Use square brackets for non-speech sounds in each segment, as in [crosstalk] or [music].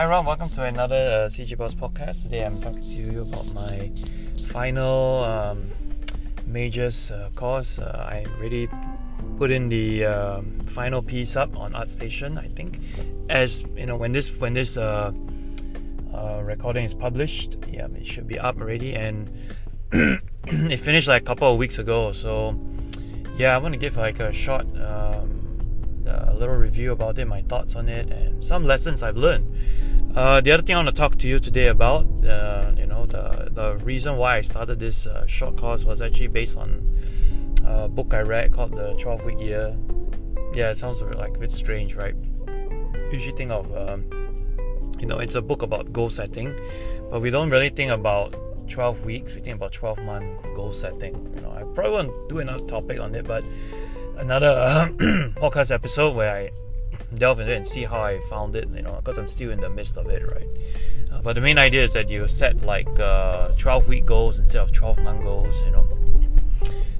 Hi, Ron. Welcome to another uh, CG Boss podcast. Today I'm talking to you about my final um, Mages uh, course. Uh, I really put in the um, final piece up on ArtStation. I think, as you know, when this when this uh, uh, recording is published, yeah, it should be up already, and [clears throat] it finished like a couple of weeks ago. So, yeah, I want to give like a short. Um, a little review about it, my thoughts on it, and some lessons I've learned. Uh, the other thing I want to talk to you today about, uh, you know, the the reason why I started this uh, short course was actually based on a book I read called the 12 Week Year. Yeah, it sounds like a bit strange, right? Usually think of, um, you know, it's a book about goal setting, but we don't really think about 12 weeks. We think about 12 month goal setting. You know, I probably won't do another topic on it, but another [clears throat] podcast episode where I delve into it and see how I found it, you know, because I'm still in the midst of it, right? Uh, but the main idea is that you set like uh, 12 week goals instead of 12 month goals, you know,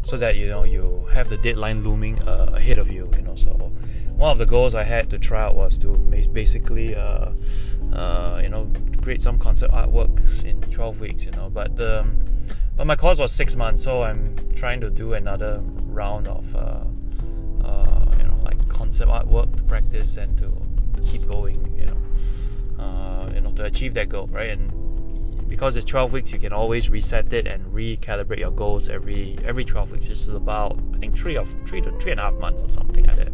so that you know you have the deadline looming uh, ahead of you, you know. So one of the goals I had to try out was to basically, uh, uh, you know, create some concept artwork in 12 weeks, you know. But um, but my course was six months, so I'm trying to do another round of uh, concept artwork to practice and to, to keep going, you know, uh, you know, to achieve that goal, right? And because it's 12 weeks, you can always reset it and recalibrate your goals every every 12 weeks. This is about I think three of three to three and a half months or something like that.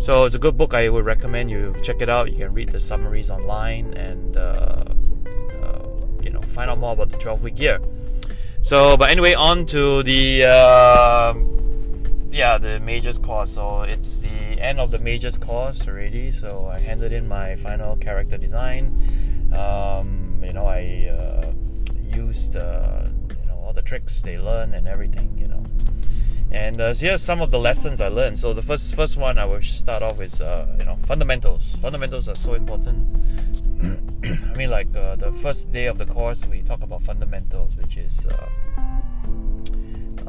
So it's a good book. I would recommend you check it out. You can read the summaries online and uh, uh, you know find out more about the 12 week year. So, but anyway, on to the uh, yeah the Mages course. So it's the end of the Mages course already, so I handed in my final character design. Um, you know, I uh, used uh, you know all the tricks they learn and everything. You know, and uh, so here's some of the lessons I learned. So the first first one I will start off with uh, you know fundamentals. Fundamentals are so important. [clears throat] I mean, like uh, the first day of the course, we talk about fundamentals, which is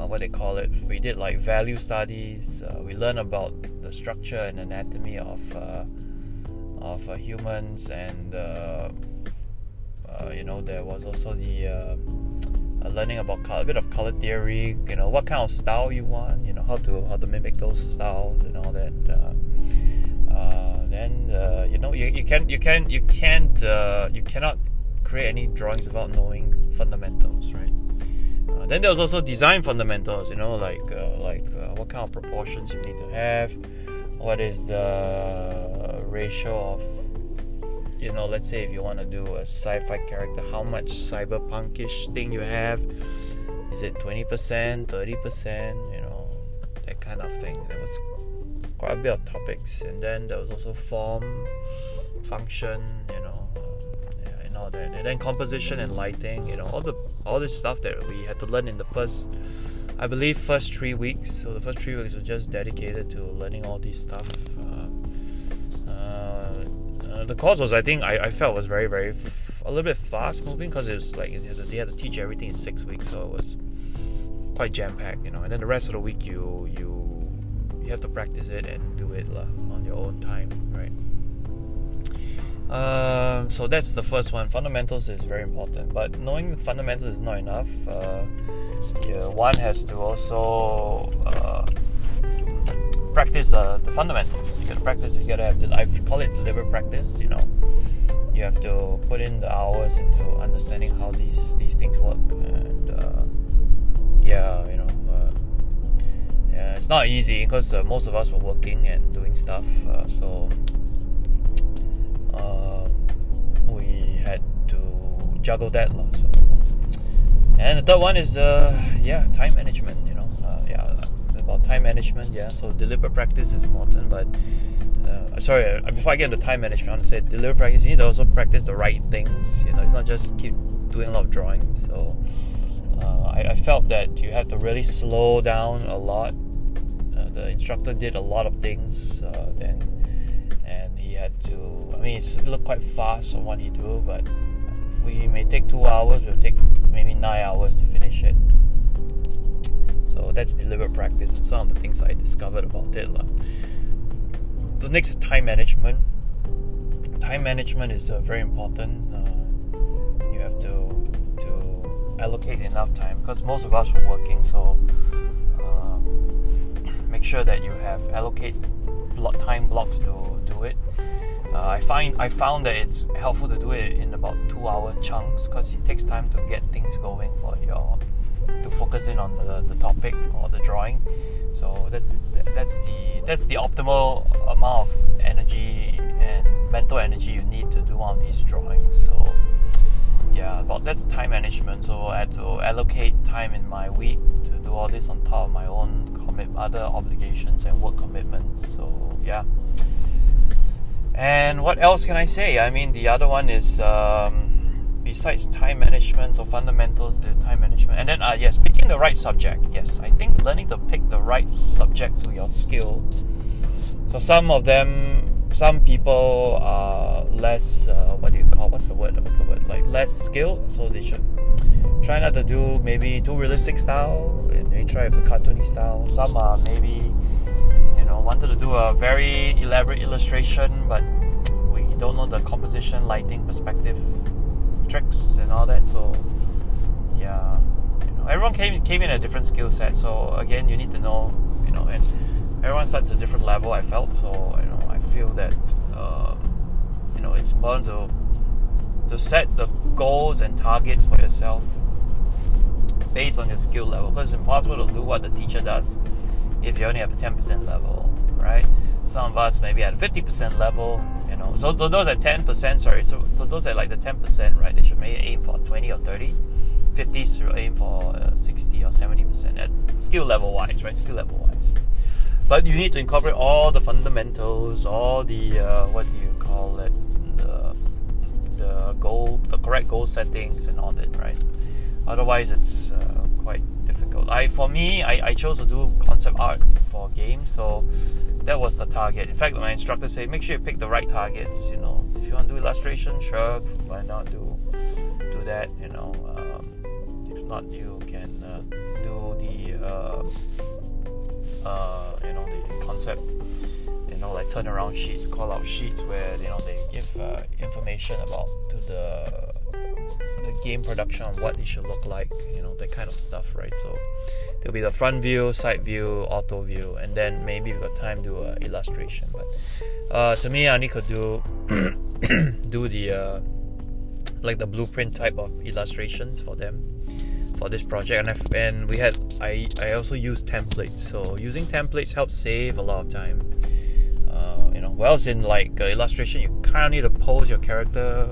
uh, what they call it. We did like value studies. Uh, we learned about the structure and anatomy of uh, of uh, humans, and uh, you know there was also the learning about color, a bit of color theory. You know what kind of style you want. You know how to how to mimic those styles and all that. then you know you, you can you can you can't you cannot create any drawings without knowing fundamentals, right? Then there's also design fundamentals, you know, like uh, like uh, what kind of proportions you need to have, what is the ratio of, you know, let's say if you want to do a sci-fi character, how much cyberpunkish thing you have, is it 20%, 30%, you know, that kind of thing. There was quite a bit of topics, and then there was also form, function, you know all that. And then composition and lighting, you know, all the all this stuff that we had to learn in the first, I believe, first three weeks. So the first three weeks was just dedicated to learning all this stuff. Uh, uh, the course was, I think, I, I felt was very very f- a little bit fast moving because it was like they had to teach everything in six weeks, so it was quite jam packed, you know. And then the rest of the week you you you have to practice it and do it la, on your own time, right? Uh, so that's the first one. Fundamentals is very important, but knowing fundamentals is not enough. Uh, yeah, one has to also uh, practice the fundamentals. You gotta practice. You gotta have. The, I call it deliberate practice. You know, you have to put in the hours into understanding how these these things work, and uh, yeah, you know. Uh, yeah, it's not easy because uh, most of us were working and doing stuff, so uh, we had to juggle that so. And the third one is uh yeah time management you know. Uh, yeah about time management yeah. So deliberate practice is important but uh, sorry uh, before I get into time management I want to say deliberate practice you need to also practice the right things you know. It's not just keep doing a lot of drawings so uh, I, I, felt that you have to really slow down a lot. Uh, the instructor did a lot of things uh, then and he had to I mean, it looked quite fast on what he do, but we may take two hours. We'll take maybe nine hours to finish it. So that's deliberate practice and some of the things I discovered about it. The next is time management. time management is uh, very important. Uh, you have to to allocate enough time because most of us are working. So uh, [coughs] make sure that you have allocate block time blocks to do it. Uh, I find I found that it's helpful to do it in about two hour chunks because it takes time to get things going for your to focus in on the, the topic or the drawing. So that's that's the that's the optimal amount of energy and mental energy you need to do of these drawings. So yeah, but that's time management. So I had to allocate time in my week to do all this on top of my own commit other obligations and work commitments. So yeah. And what else can I say? I mean, the other one is um, besides time management, so fundamentals, the time management, and then uh, yes, picking the right subject. Yes, I think learning to pick the right subject to your skill. So some of them, some people are less. Uh, what do you call? What's the word? What's the word? Like less skilled, so they should try not to do maybe too realistic style, and they try a cartoony style. Some are maybe wanted to do a very elaborate illustration, but we don't know the composition, lighting, perspective tricks and all that. So yeah, you know, everyone came came in a different skill set. So again, you need to know, you know, and everyone starts at a different level. I felt so. You know, I feel that um, you know it's important to to set the goals and targets for yourself based on your skill level because it's impossible to do what the teacher does if you only have a 10% level, right? Some of us maybe at 50% level, you know. So, those are 10%, sorry, so, so those are like the 10%, right? They should maybe aim for 20 or 30. 50 should aim for uh, 60 or 70% at skill level wise, right? Skill level wise. But you need to incorporate all the fundamentals, all the, uh, what do you call it? The, the goal, the correct goal settings and all that, right? Otherwise, it's uh, quite. I for me, I, I chose to do concept art for games, so that was the target. In fact, my instructor said, make sure you pick the right targets. You know, if you want to do illustration, sure, why not do do that? You know, um, if not, you can uh, do the uh, uh, you know the concept. You know, like turnaround sheets, call out sheets where you know they give uh, information about to the the game production on what it should look like, you know, that kind of stuff, right? So there'll be the front view, side view, auto view, and then maybe we've got time to do an illustration. But uh, to me, I need to do [coughs] do the uh, like the blueprint type of illustrations for them for this project, and I've, and we had I I also use templates. So using templates helps save a lot of time. Uh, you know, whereas in like uh, illustration, you kind of need to pose your character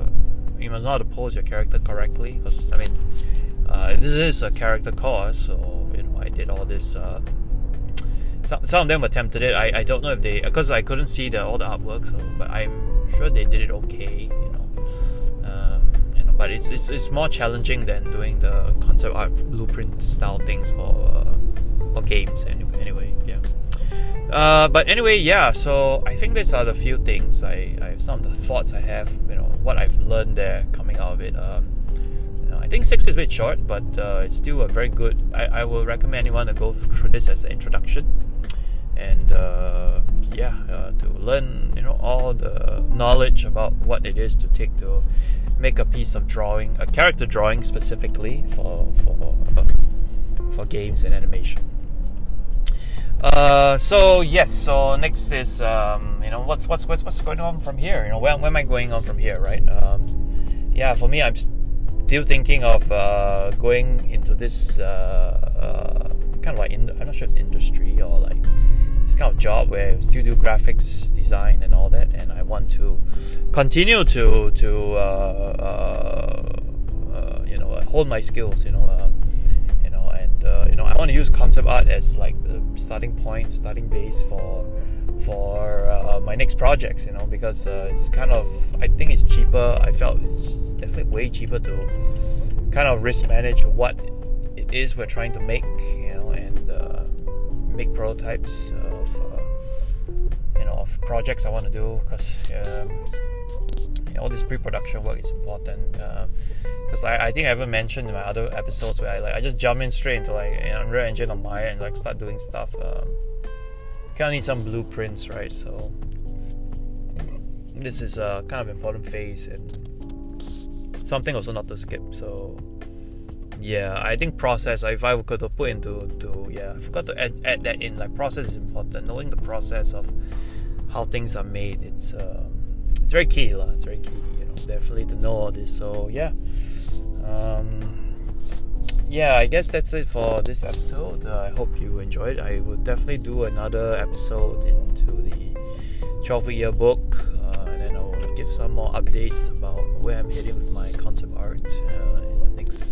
you must know how to pose your character correctly because I mean uh, this is a character course so you know I did all this uh, some, some of them attempted it. I, I don't know if they because I couldn't see the all the artwork so but I'm sure they did it okay you know. Um, you know but it's, it's, it's more challenging than doing the concept art blueprint style things for uh, for games anyway, anyway yeah uh, but anyway, yeah. So I think these are the few things I, I some of the thoughts I have. You know what I've learned there coming out of it. Um, you know, I think six is a bit short, but uh, it's still a very good. I, I will recommend anyone to go through this as an introduction, and uh, yeah, uh, to learn you know all the knowledge about what it is to take to make a piece of drawing, a character drawing specifically for for for games and animation. Uh, so yes, so next is um, you know what's what's what's what's going on from here? You know where, where am I going on from here, right? Um, yeah, for me, I'm still thinking of uh, going into this uh, uh, kind of like in, I'm not sure it's industry or like this kind of job where I still do graphics design and all that, and I want to continue to to uh, you know hold my skills, you know want to use concept art as like the starting point, starting base for for uh, my next projects. You know because uh, it's kind of I think it's cheaper. I felt it's definitely way cheaper to kind of risk manage what it is we're trying to make. You know and uh, make prototypes of uh, you know of projects I want to do because. Um, all this pre-production work is important. Uh, because I, I think I ever mentioned in my other episodes where I like I just jump in straight into like an Unreal Engine on Maya and like start doing stuff. Um, kind of need some blueprints, right? So this is a kind of important phase and something also not to skip. So yeah, I think process. If I could put into to yeah, I forgot to add, add that in. Like process is important. Knowing the process of how things are made, it's uh, it's very key, lah. It's very key. You know, definitely to know all this. So yeah, um, yeah. I guess that's it for this episode. Uh, I hope you enjoyed. I will definitely do another episode into the 12 year book, uh, and then I will give some more updates about where I'm heading with my concept art. Uh, in the next.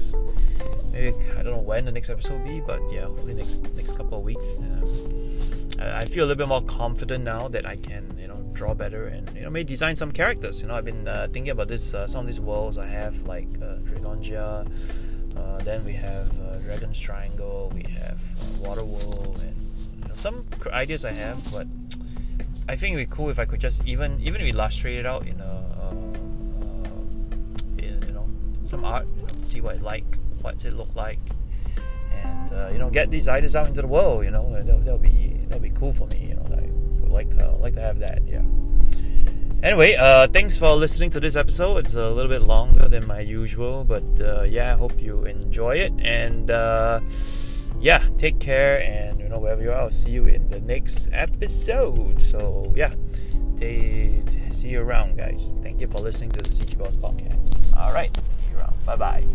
maybe I don't know when the next episode will be, but yeah, hopefully next next couple of weeks. Um, I, I, feel a little bit more confident now that I can draw better and you know maybe design some characters. You know I've been uh, thinking about this uh, some of these worlds I have like uh, Dragongia. Uh, then we have uh, Dragon's Triangle. We have uh, Water World and you know, some ideas I have, but I think it'd be cool if I could just even even illustrate it out in a in, you know some art, you know, see what I like what's it look like, and uh, you know get these ideas out into the world. You know that'll, be that'll be cool for me. You know I like to like to have that. Yeah. Anyway, uh, thanks for listening to this episode. It's a little bit longer than my usual, but uh, yeah, I hope you enjoy it. And uh, yeah, take care. And you know wherever you are, I'll see you in the next episode. So yeah, they, see you around, guys. Thank you for listening to the CG Boss podcast. All right, see you around. Bye bye.